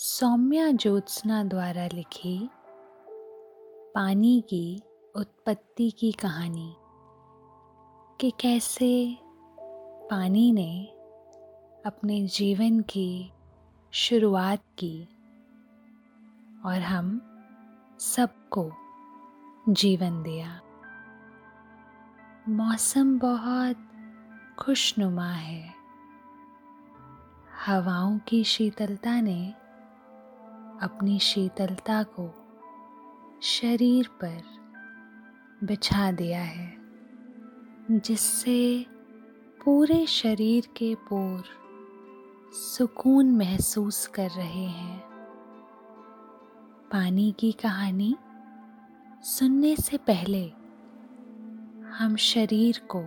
सौम्या ज्योत्सना द्वारा लिखी पानी की उत्पत्ति की कहानी कि कैसे पानी ने अपने जीवन की शुरुआत की और हम सबको जीवन दिया। मौसम बहुत खुशनुमा है। हवाओं की शीतलता ने अपनी शीतलता को शरीर पर बिछा दिया है, जिससे पूरे शरीर के पोर सुकून महसूस कर रहे हैं। पानी की कहानी सुनने से पहले हम शरीर को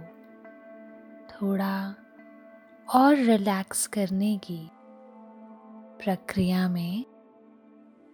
थोड़ा और रिलैक्स करने की प्रक्रिया में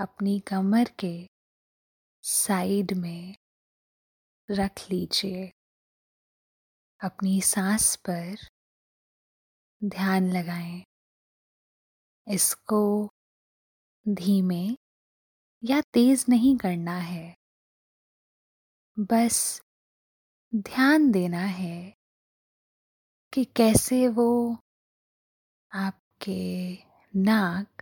अपनी कमर के साइड में रख लीजिए। अपनी सांस पर ध्यान लगाएँ। इसको धीमे या तेज नहीं करना है। बस ध्यान देना है कि कैसे वो आपके नाक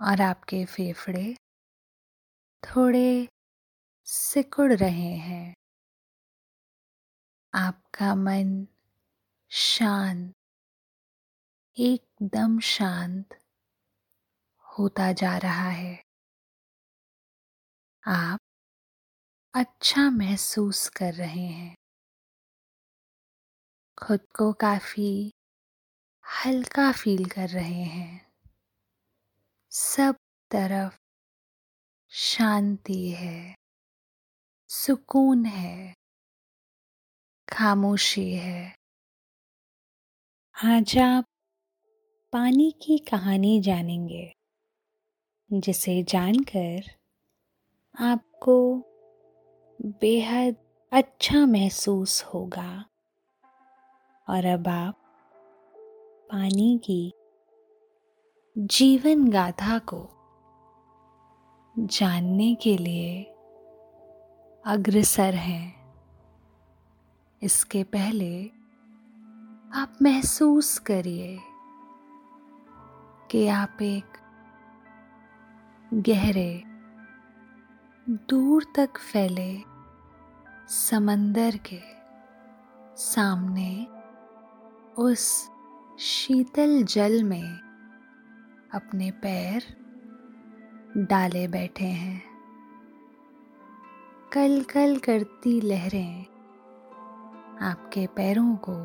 और आपके फेफड़े थोड़े सिकुड़ रहे हैं। आपका मन शांत, एकदम शांत होता जा रहा है। आप अच्छा महसूस कर रहे हैं। खुद को काफ़ी हल्का फील कर रहे हैं। सब तरफ़ शांति है, सुकून है, खामोशी है। आज आप पानी की कहानी जानेंगे, जिसे जानकर आपको बेहद अच्छा महसूस होगा। और अब आप पानी की जीवन गाथा को जानने के लिए अग्रसर हैं। इसके पहले आप महसूस करिए कि आप एक गहरे, दूर तक फैले समंदर के सामने उस शीतल जल में अपने पैर डाले बैठे हैं। कल कल करती लहरें आपके पैरों को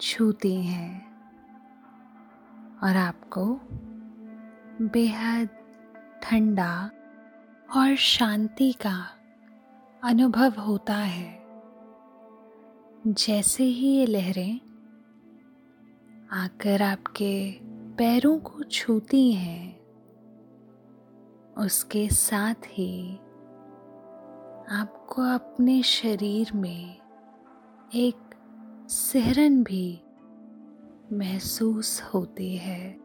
छूती हैं और आपको बेहद ठंडा और शांति का अनुभव होता है। जैसे ही ये लहरें आकर आपके पैरों को छूती हैं, उसके साथ ही आपको अपने शरीर में एक सिहरन भी महसूस होती है।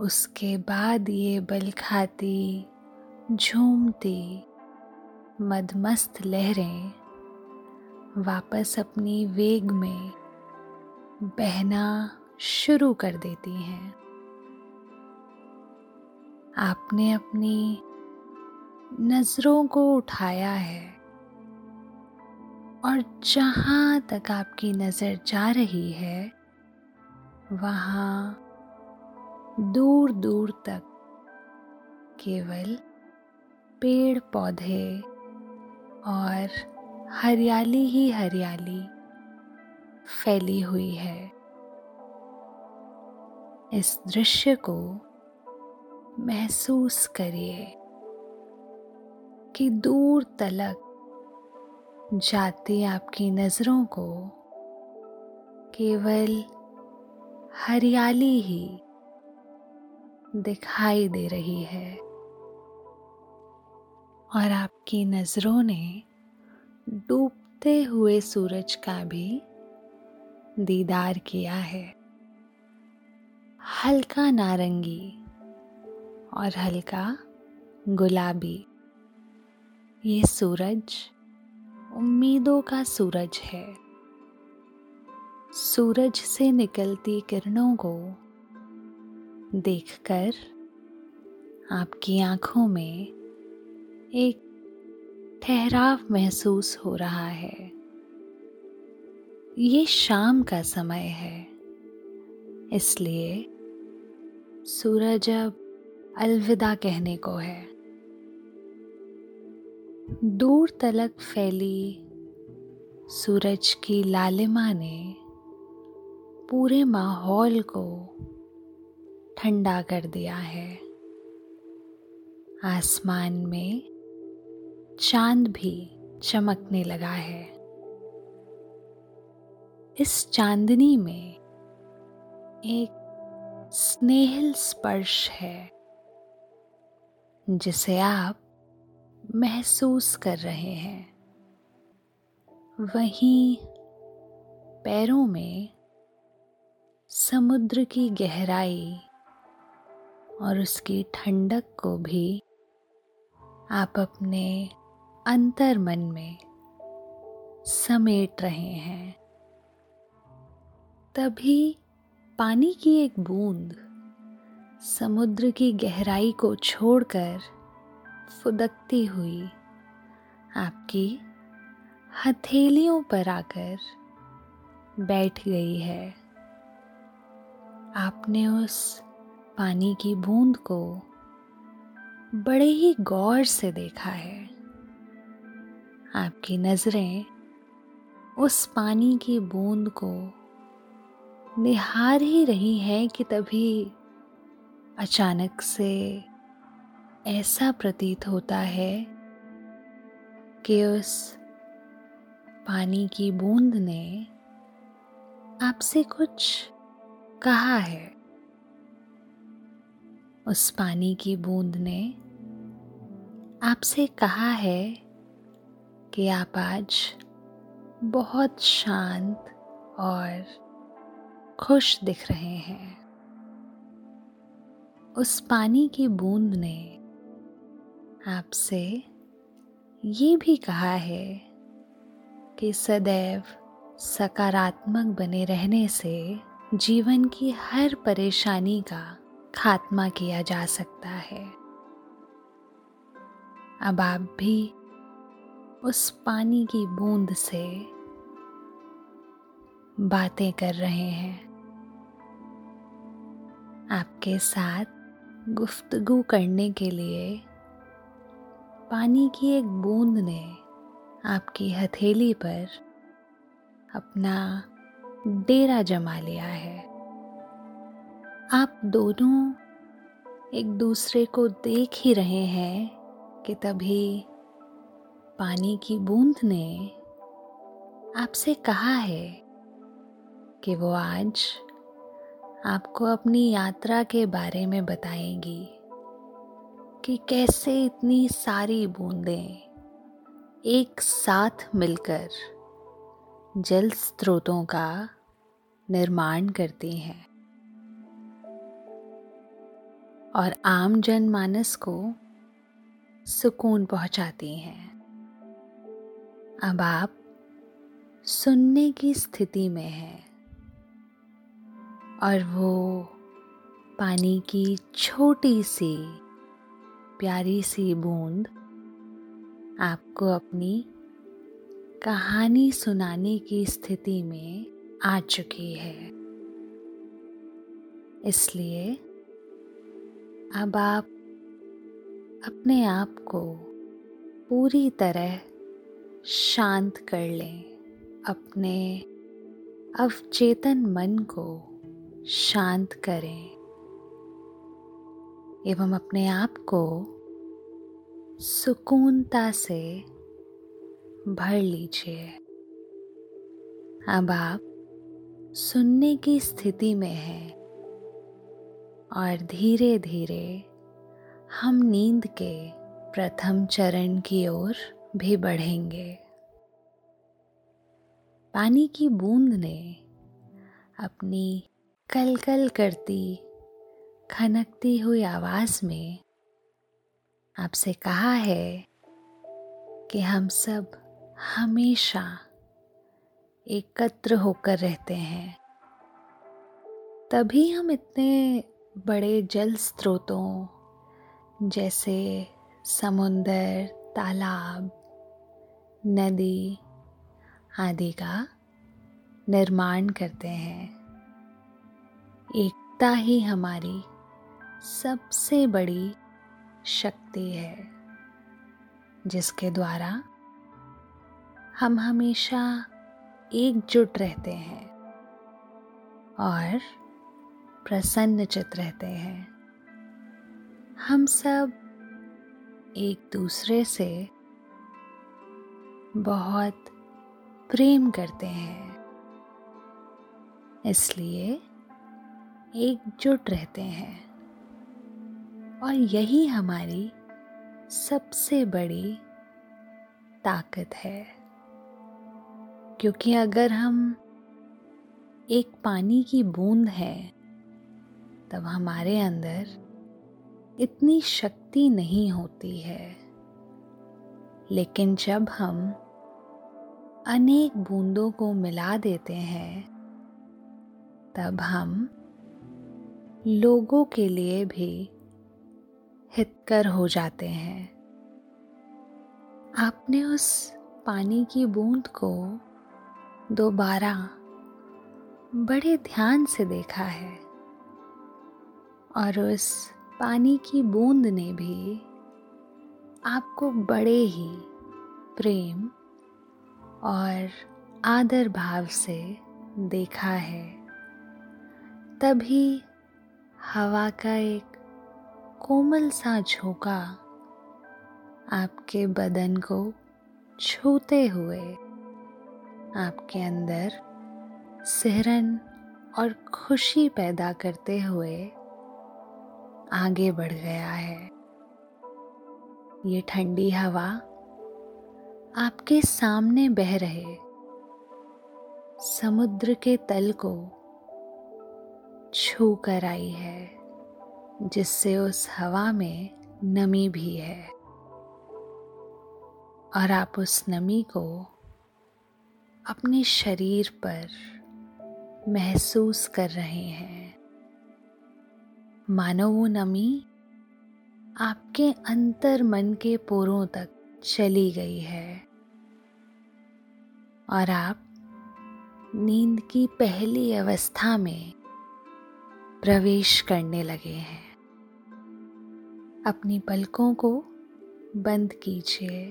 उसके बाद ये बल खाती, झूमती, मदमस्त लहरें वापस अपनी वेग में बहना शुरू कर देती हैं। आपने अपनी नज़रों को उठाया है और जहाँ तक आपकी नज़र जा रही है, वहाँ दूर दूर तक केवल पेड़ पौधे और हरियाली ही हरियाली फैली हुई है। इस दृश्य को महसूस करिए कि दूर तलक जाती आपकी नज़रों को। केवल हरियाली ही दिखाई दे रही है। और आपकी नज़रों ने डूबते हुए सूरज का भी दीदार किया है। हल्का नारंगी और हल्का गुलाबी। ये सूरज उम्मीदों का सूरज है। सूरज से निकलती किरणों को देखकर आपकी आँखों में एक ठहराव महसूस हो रहा है। ये शाम का समय है, इसलिए सूरज अब अलविदा कहने को है। दूर तलक फैली सूरज की लालिमा ने पूरे माहौल को ठंडा कर दिया है। आसमान में चाँद भी चमकने लगा है। इस चांदनी में एक स्नेहल स्पर्श है, जिसे आप महसूस कर रहे हैं। वहीं पैरों में समुद्र की गहराई और उसकी ठंडक को भी आप अपने अंतर मन में समेट रहे हैं। तभी पानी की एक बूंद समुद्र की गहराई को छोड़कर फुदकती हुई आपकी हथेलियों पर आकर बैठ गई है। आपने उस पानी की बूंद को बड़े ही गौर से देखा है। आपकी नज़रें उस पानी की बूंद को निहार ही रही हैं कि तभी अचानक से ऐसा प्रतीत होता है कि उस पानी की बूंद ने आपसे कुछ कहा है। उस पानी की बूंद ने आपसे कहा है कि आप आज बहुत शांत और खुश दिख रहे हैं। उस पानी की बूंद ने आपसे ये भी कहा है कि सदैव सकारात्मक बने रहने से जीवन की हर परेशानी का खात्मा किया जा सकता है। अब आप भी उस पानी की बूंद से बातें कर रहे हैं। आपके साथ गुफ्तगु करने के लिए पानी की एक बूंद ने आपकी हथेली पर अपना डेरा जमा लिया है। आप दोनों एक दूसरे को देख ही रहे हैं कि तभी पानी की बूंद ने आपसे कहा है कि वो आज आपको अपनी यात्रा के बारे में बताएँगी कि कैसे इतनी सारी बूंदें एक साथ मिलकर जल स्रोतों का निर्माण करती हैं। और आम जनमानस को सुकून पहुंचाती हैं। अब आप सुनने की स्थिति में हैं। और वो पानी की छोटी सी, प्यारी सी बूंद आपको अपनी कहानी सुनाने की स्थिति में आ चुकी है। इसलिए अब आप अपने आप को पूरी तरह शांत कर लें, अपने अवचेतन मन को शांत करें एवं अपने आप को सुकूनता से भर लीजिए। अब आप सुनने की स्थिति में हैं और धीरे धीरे हम नींद के प्रथम चरण की ओर भी बढ़ेंगे। पानी की बूंद ने अपनी कलकल करती, खनकती हुई आवाज़ में आपसे कहा है कि हम सब हमेशा एकत्र होकर रहते हैं। तभी हम इतने बड़े जल स्रोतों जैसे समुंदर, तालाब, नदी आदि का निर्माण करते हैं। एकता ही हमारी सबसे बड़ी शक्ति है, जिसके द्वारा हम हमेशा एकजुट रहते हैं और प्रसन्नचित रहते हैं। हम सब एक दूसरे से बहुत प्रेम करते हैं, इसलिए एकजुट रहते हैं। और यही हमारी सबसे बड़ी ताकत है। क्योंकि अगर हम एक पानी की बूंद हैं, तब हमारे अंदर इतनी शक्ति नहीं होती है। लेकिन जब हम अनेक बूंदों को मिला देते हैं, तब हम लोगों के लिए भी हितकर हो जाते हैं। आपने उस पानी की बूंद को दोबारा बड़े ध्यान से देखा है और उस पानी की बूंद ने भी आपको बड़े ही प्रेम और आदर भाव से देखा है। तभी हवा का एक कोमल सा झोंका आपके बदन को छूते हुए, आपके अंदर सिहरन और खुशी पैदा करते हुए आगे बढ़ गया है। ये ठंडी हवा आपके सामने बह रहे समुद्र के तल को छू कर आई है, जिससे उस हवा में नमी भी है। और आप उस नमी को अपने शरीर पर महसूस कर रहे हैं। मानो वो नमी आपके अंतर मन के पोरों तक चली गई है। और आप नींद की पहली अवस्था में प्रवेश करने लगे हैं। अपनी पलकों को बंद कीजिए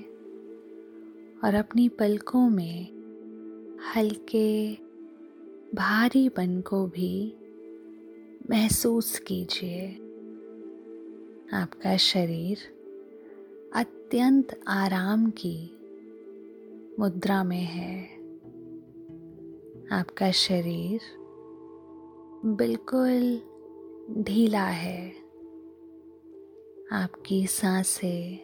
और अपनी पलकों में हल्के भारीपन को भी महसूस कीजिए। आपका शरीर अत्यंत आराम की मुद्रा में है। आपका शरीर बिल्कुल ढीला है। आपकी साँसें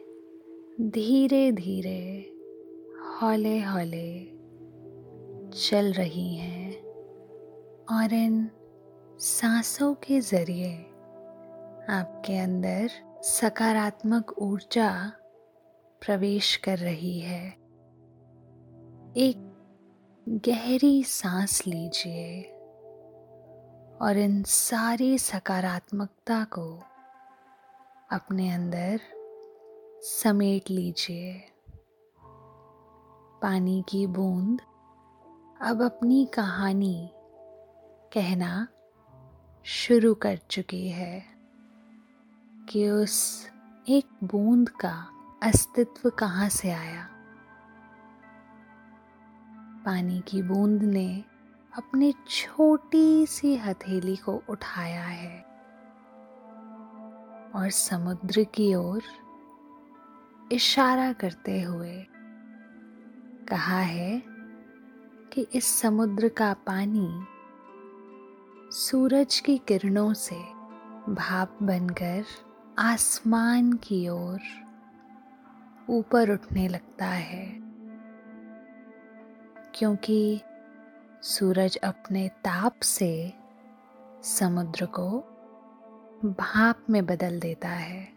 धीरे धीरे हौले हौले चल रही हैं और इन सांसों के ज़रिए आपके अंदर सकारात्मक ऊर्जा प्रवेश कर रही है। एक गहरी सांस लीजिए। और इन सारी सकारात्मकता को अपने अंदर समेट लीजिए। पानी की बूंद। अब अपनी कहानी कहना शुरू कर चुकी है कि उस एक बूंद का अस्तित्व कहाँ से आया। पानी की बूंद ने अपनी छोटी सी हथेली को उठाया है और समुद्र की ओर इशारा करते हुए कहा है कि इस समुद्र का पानी सूरज की किरणों से भाप बनकर आसमान की ओर ऊपर उठने लगता है, क्योंकि सूरज अपने ताप से समुद्र को भाप में बदल देता है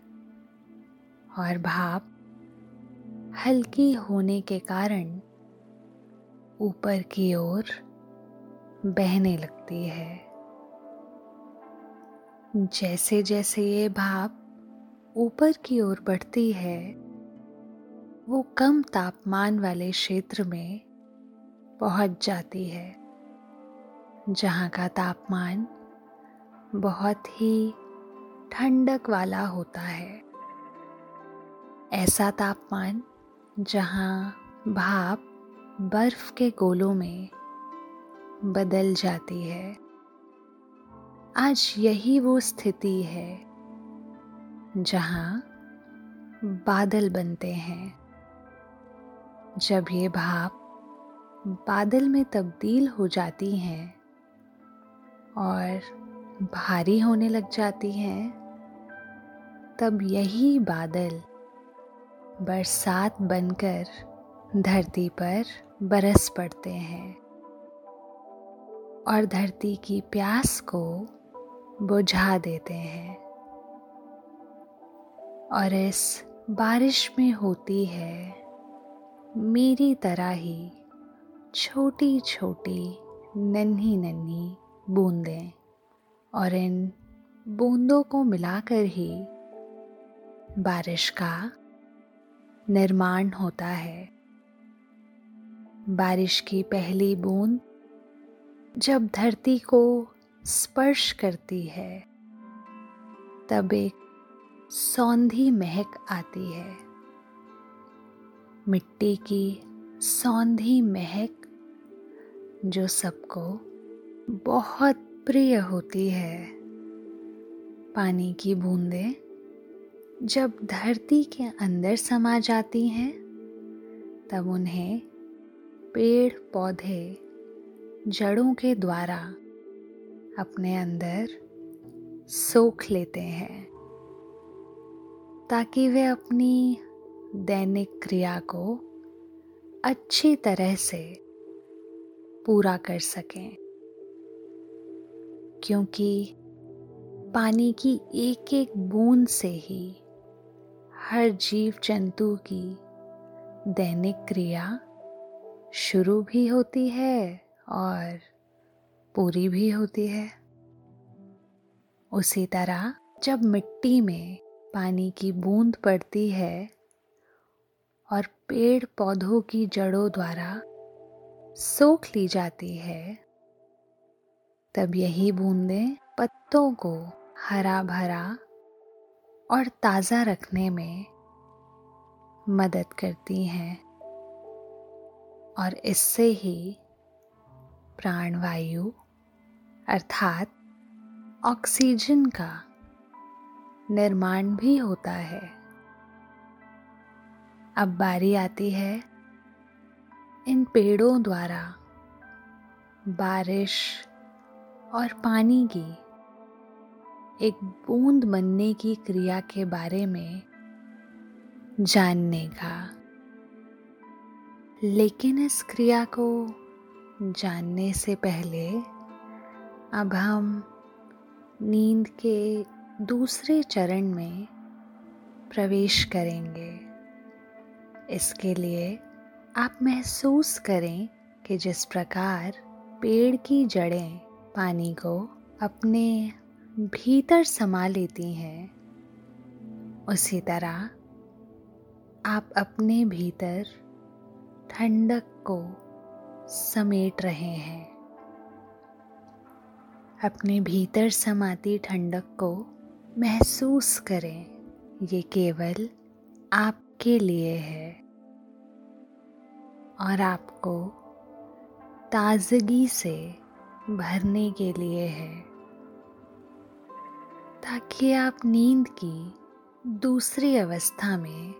और भाप हल्की होने के कारण ऊपर की ओर बहने लगती है। जैसे जैसे ये भाप ऊपर की ओर बढ़ती है, वो कम तापमान वाले क्षेत्र में पहुँच जाती है। जहाँ का तापमान बहुत ही ठंडक वाला होता है। ऐसा तापमान जहाँ भाप बर्फ़ के गोलों में बदल जाती है। आज यही वो स्थिति है जहाँ बादल बनते हैं। जब ये भाप बादल में तब्दील हो जाती हैं और भारी होने लग जाती हैं, तब यही बादल बरसात बनकर धरती पर बरस पड़ते हैं और धरती की प्यास को बुझा देते हैं। और इस बारिश में होती है, मेरी तरह ही छोटी छोटी नन्ही नन्ही बूंदें और इन बूंदों को मिलाकर ही बारिश का निर्माण होता है। बारिश की पहली बूंद जब धरती को स्पर्श करती है, तब एक सौंधी महक आती है। मिट्टी की सौंधी महक जो सबको बहुत प्रिय होती है। पानी की बूंदें जब धरती के अंदर समा जाती हैं, तब उन्हें पेड़ पौधे जड़ों के द्वारा अपने अंदर सोख लेते हैं, ताकि वे अपनी दैनिक क्रिया को अच्छी तरह से पूरा कर सकें। क्योंकि पानी की एक एक बूंद से ही हर जीव जंतु की दैनिक क्रिया शुरू भी होती है और पूरी भी होती है। उसी तरह जब मिट्टी में पानी की बूंद पड़ती है और पेड़ पौधों की जड़ों द्वारा सोख ली जाती है तब यही बूंदें पत्तों को हरा भरा और ताज़ा रखने में मदद करती हैं और इससे ही प्राणवायु अर्थात ऑक्सीजन का निर्माण भी होता है। अब बारी आती है इन पेड़ों द्वारा बारिश और पानी की एक बूंद बनने की क्रिया के बारे में जानने का। लेकिन इस क्रिया को जानने से पहले अब हम नींद के दूसरे चरण में प्रवेश करेंगे। इसके लिए आप महसूस करें कि जिस प्रकार पेड़ की जड़ें पानी को अपने भीतर समा लेती हैं। उसी तरह आप अपने भीतर ठंडक को समेट रहे हैं। अपने भीतर समाती ठंडक को महसूस करें। ये केवल आपके लिए है। और आपको ताजगी से भरने के लिए है, ताकि आप नींद की दूसरी अवस्था में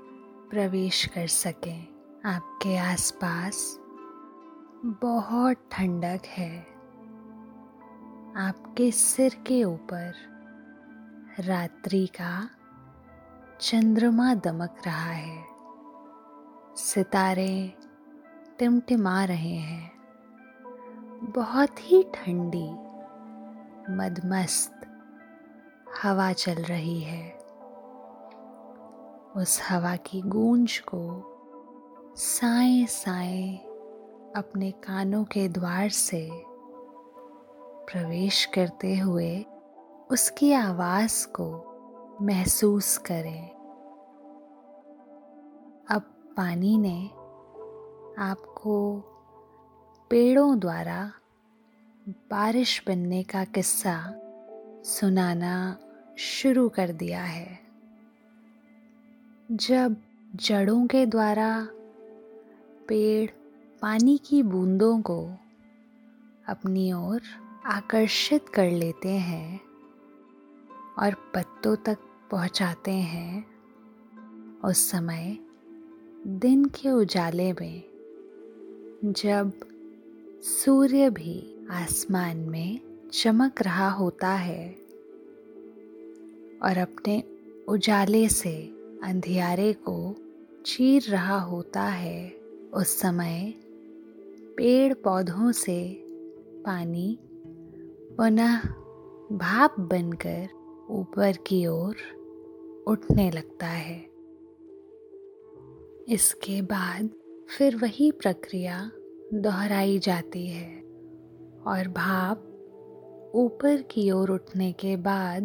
प्रवेश कर सकें। आपके आसपास बहुत ठंडक है। आपके सिर के ऊपर रात्रि का चंद्रमा दमक रहा है। सितारे टिमटिमा रहे हैं। बहुत ही ठंडी, मदमस्त हवा चल रही है। उस हवा की गूंज को साए साए अपने कानों के द्वार से प्रवेश करते हुए उसकी आवाज़ को महसूस करें। अब पानी ने आपको पेड़ों द्वारा बारिश बनने का किस्सा सुनाना शुरू कर दिया है। जब जड़ों के द्वारा पेड़ पानी की बूंदों को अपनी ओर आकर्षित कर लेते हैं और पत्तों तक पहुंचाते हैं, उस समय दिन के उजाले में जब सूर्य भी आसमान में चमक रहा होता है और अपने उजाले से अंधियारे को चीर रहा होता है। उस समय पेड़ पौधों से पानी पुनः भाप बनकर ऊपर की ओर उठने लगता है। इसके बाद फिर वही प्रक्रिया दोहराई जाती है और भाप ऊपर की ओर उठने के बाद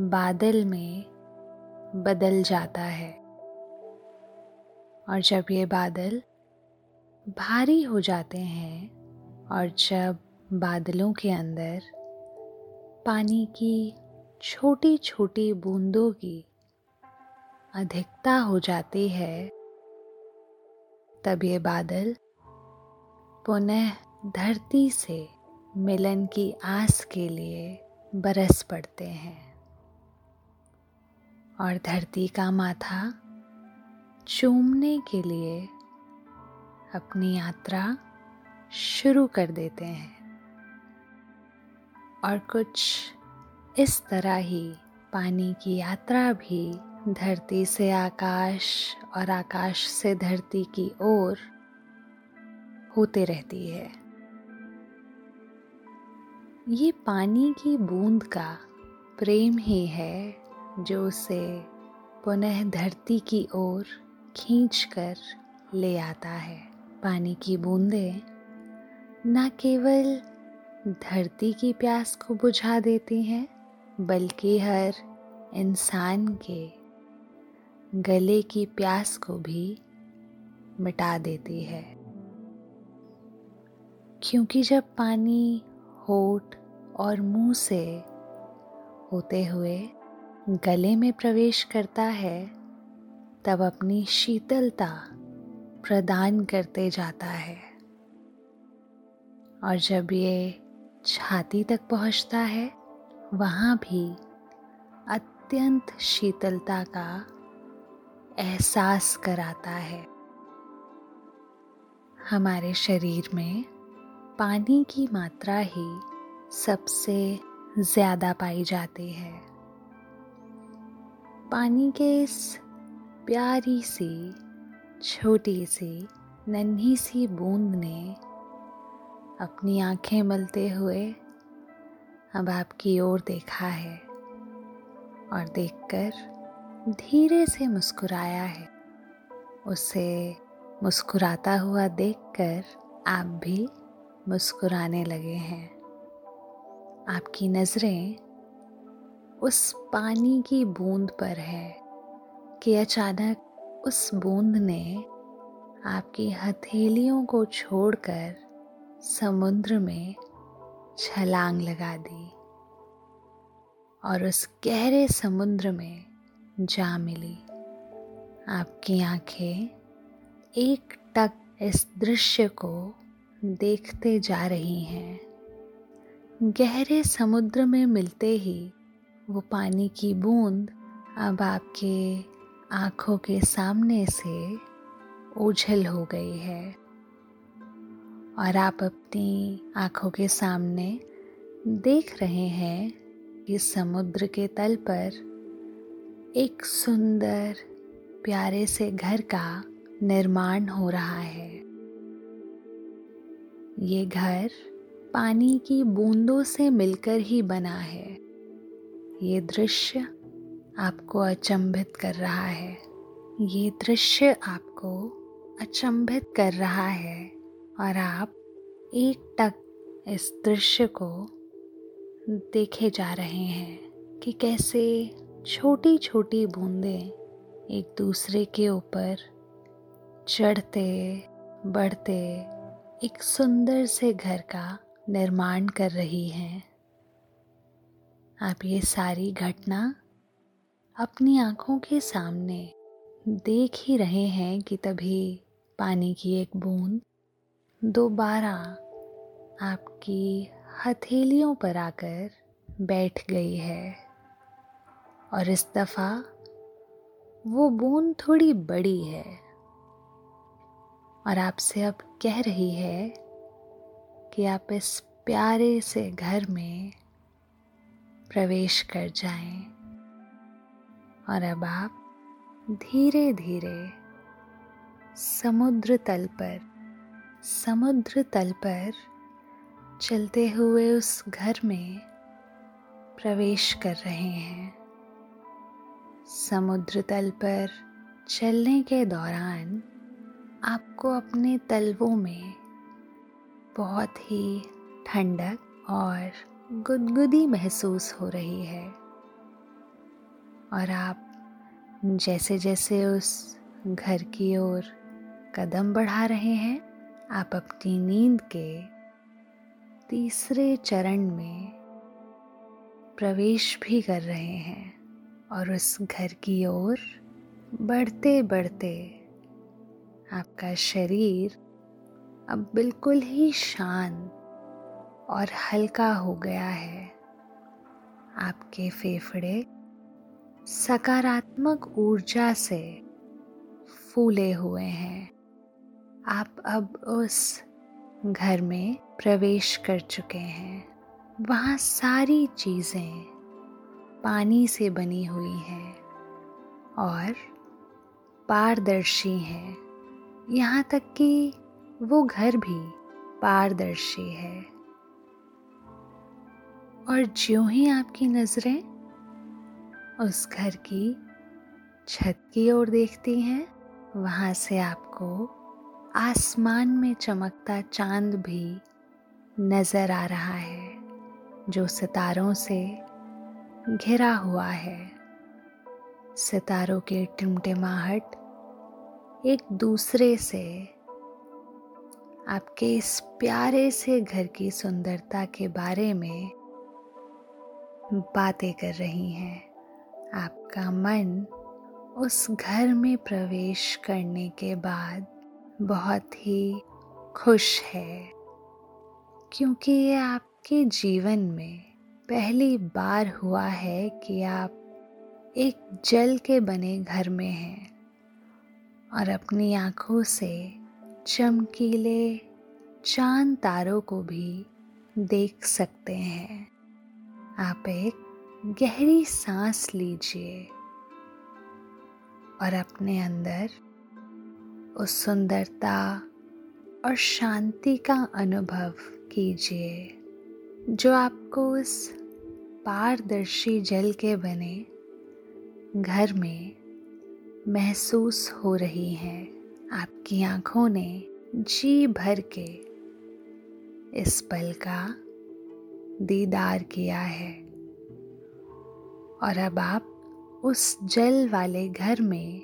बादल में बदल जाता है। और जब ये बादल भारी हो जाते हैं और जब बादलों के अंदर पानी की छोटी छोटी बूंदों की अधिकता हो जाती है, तब ये बादल पुनः धरती से मिलन की आस के लिए बरस पड़ते हैं। और धरती का माथा चूमने के लिए अपनी यात्रा शुरू कर देते हैं। और कुछ इस तरह ही पानी की यात्रा भी धरती से आकाश और आकाश से धरती की ओर होते रहती है। ये पानी की बूंद का प्रेम ही है जो उसे पुनः धरती की ओर खींच कर ले आता है। पानी की बूंदें न केवल धरती की प्यास को बुझा देती हैं, बल्कि हर इंसान के गले की प्यास को भी मिटा देती है। क्योंकि जब पानी होठ और मुँह से होते हुए गले में प्रवेश करता है, तब अपनी शीतलता प्रदान करते जाता है। और जब ये छाती तक पहुँचता है, वहाँ भी अत्यंत शीतलता का एहसास कराता है। हमारे शरीर में पानी की मात्रा ही सबसे ज़्यादा पाई जाती है। पानी के इस प्यारी सी, छोटी सी, नन्ही सी बूंद ने अपनी आँखें मलते हुए अब आपकी ओर देखा है और देखकर धीरे से मुस्कुराया है। उसे मुस्कुराता हुआ देखकर आप भी मुस्कुराने लगे हैं। आपकी नज़रें उस पानी की बूंद पर है कि अचानक उस बूंद ने आपकी हथेलियों को छोड़कर समुद्र में छलांग लगा दी और उस गहरे समुद्र में जा मिली। आपकी आँखें एक टक इस दृश्य को देखते जा रही हैं। गहरे समुद्र में मिलते ही वो पानी की बूंद अब आपके आँखों के सामने से ओझल हो गई है। और आप अपनी आँखों के सामने देख रहे हैं कि समुद्र के तल पर एक सुंदर, प्यारे से घर का निर्माण हो रहा है। ये घर पानी की बूंदों से मिलकर ही बना है। ये दृश्य आपको अचंभित कर रहा है। ये दृश्य आपको अचंभित कर रहा है और आप एक टक इस दृश्य को देखे जा रहे हैं कि कैसे छोटी छोटी बूंदें एक दूसरे के ऊपर चढ़ते, बढ़ते एक सुंदर से घर का निर्माण कर रही हैं। आप ये सारी घटना अपनी आँखों के सामने देख ही रहे हैं कि तभी पानी की एक बूंद दोबारा आपकी हथेलियों पर आकर बैठ गई है। और इस दफ़ा वो बूंद थोड़ी बड़ी है। और आपसे अब कह रही है कि आप इस प्यारे से घर में प्रवेश कर जाएँ। और अब आप धीरे धीरे समुद्र तल पर, समुद्र तल पर चलते हुए उस घर में प्रवेश कर रहे हैं। समुद्र तल पर चलने के दौरान आपको अपने तलवों में बहुत ही ठंडक और गुदगुदी महसूस हो रही है। और आप जैसे जैसे उस घर की ओर कदम बढ़ा रहे हैं, आप अपनी नींद के तीसरे चरण में प्रवेश भी कर रहे हैं और उस घर की ओर बढ़ते बढ़ते आपका शरीर अब बिल्कुल ही शांत और हल्का हो गया है। आपके फेफड़े सकारात्मक ऊर्जा से फूले हुए हैं। आप अब उस घर में प्रवेश कर चुके हैं। वहाँ सारी चीज़ें पानी से बनी हुई हैं और पारदर्शी हैं। यहाँ तक कि वो घर भी पारदर्शी है। और ज्यों ही आपकी नज़रें उस घर की छत की ओर देखती हैं, वहाँ से आपको आसमान में चमकता चाँद भी नज़र आ रहा है, जो सितारों से घिरा हुआ है। सितारों के टिमटिमाहट एक दूसरे से, आपके इस प्यारे से घर की सुंदरता के बारे में बातें कर रही हैं। आपका मन उस घर में प्रवेश करने के बाद बहुत ही खुश है, क्योंकि ये आपके जीवन में पहली बार हुआ है कि आप एक जल के बने घर में हैं। और अपनी आँखों से चमकीले चाँद तारों को भी देख सकते हैं। आप एक गहरी सांस लीजिए और अपने अंदर उस सुंदरता और शांति का अनुभव कीजिए, जो आपको उस पारदर्शी जल के बने घर में महसूस हो रही हैं। आपकी आँखों ने जी भर के इस पल का दीदार किया है। और अब आप उस जल वाले घर में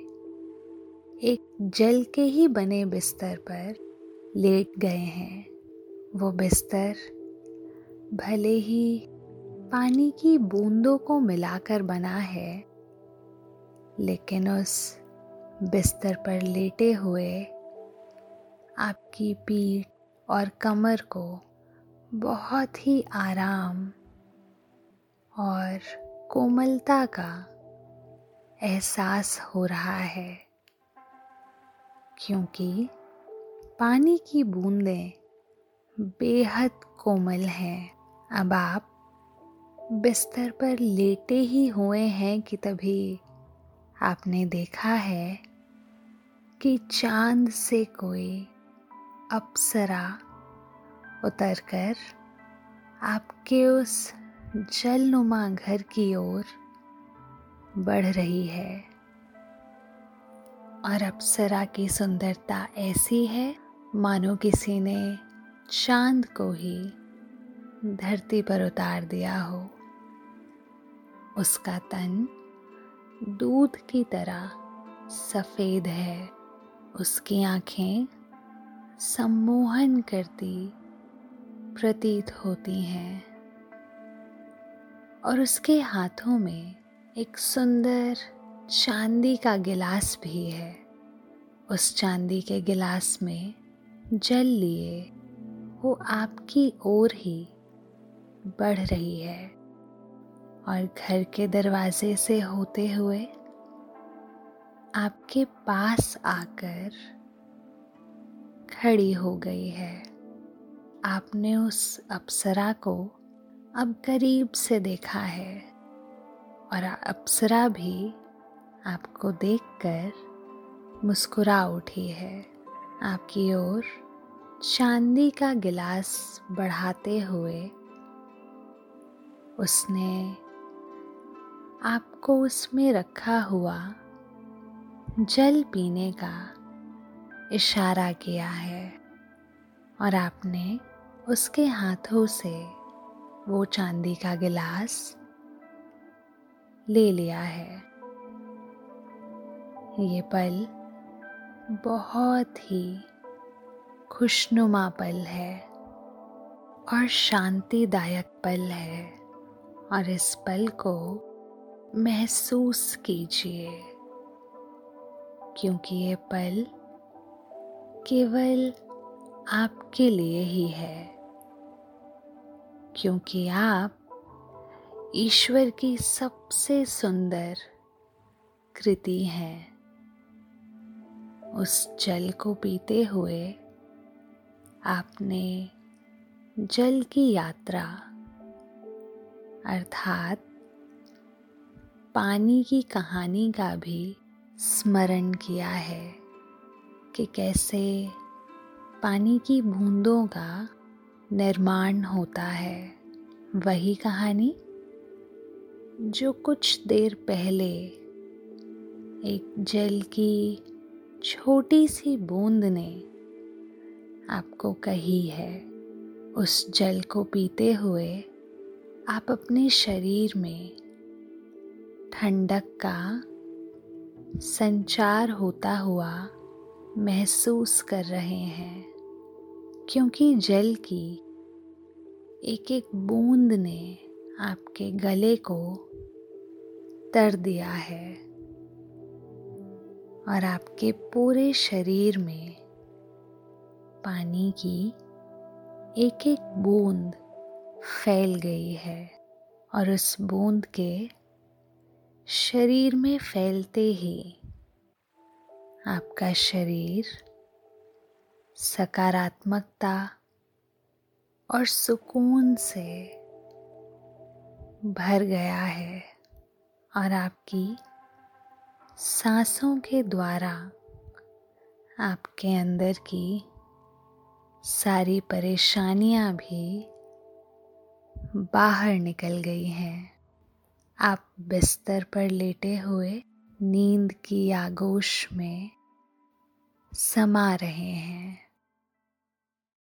एक जल के ही बने बिस्तर पर लेट गए हैं। वो बिस्तर भले ही पानी की बूंदों को मिलाकर बना है लेकिन उस बिस्तर पर लेटे हुए आपकी पीठ और कमर को बहुत ही आराम और कोमलता का एहसास हो रहा है, क्योंकि पानी की बूंदें बेहद कोमल हैं। अब आप बिस्तर पर लेटे ही हुए हैं कि तभी आपने देखा है कि चाँद से कोई अप्सरा उतरकर आपके उस जलनुमा घर की ओर बढ़ रही है। और अप्सरा की सुंदरता ऐसी है, मानो किसी ने चाँद को ही धरती पर उतार दिया हो। उसका तन दूध की तरह सफ़ेद है। उसकी आँखें सम्मोहन करती प्रतीत होती हैं। और उसके हाथों में एक सुंदर चांदी का गिलास भी है। उस चांदी के गिलास में जल लिए वो आपकी ओर ही बढ़ रही है। और घर के दरवाजे से होते हुए आपके पास आकर खड़ी हो गई है। आपने उस अप्सरा को अब करीब से देखा है और अप्सरा भी आपको देखकर मुस्कुरा उठी है। आपकी ओर चांदी का गिलास बढ़ाते हुए उसने आपको उसमें रखा हुआ जल पीने का इशारा किया है और आपने उसके हाथों से वो चांदी का गिलास ले लिया है। ये पल बहुत ही खुशनुमा पल है और शांतिदायक पल है और इस पल को महसूस कीजिए, क्योंकि ये पल केवल आपके लिए ही है। क्योंकि आप ईश्वर की सबसे सुंदर कृति हैं। उस जल को पीते हुए आपने जल की यात्रा, अर्थात पानी की कहानी का भी स्मरण किया है कि कैसे पानी की बूंदों का निर्माण होता है। वही कहानी जो कुछ देर पहले एक जल की छोटी सी बूंद ने आपको कही है। उस जल को पीते हुए आप अपने शरीर में ठंडक का संचार होता हुआ महसूस कर रहे हैं, क्योंकि जल की एक एक बूंद ने आपके गले को तर दिया है और आपके पूरे शरीर में पानी की एक एक बूंद फैल गई है और उस बूंद के शरीर में फैलते ही आपका शरीर सकारात्मकता और सुकून से भर गया है और आपकी सांसों के द्वारा आपके अंदर की सारी परेशानियाँ भी बाहर निकल गई हैं। आप बिस्तर पर लेटे हुए नींद की आगोश में समा रहे हैं।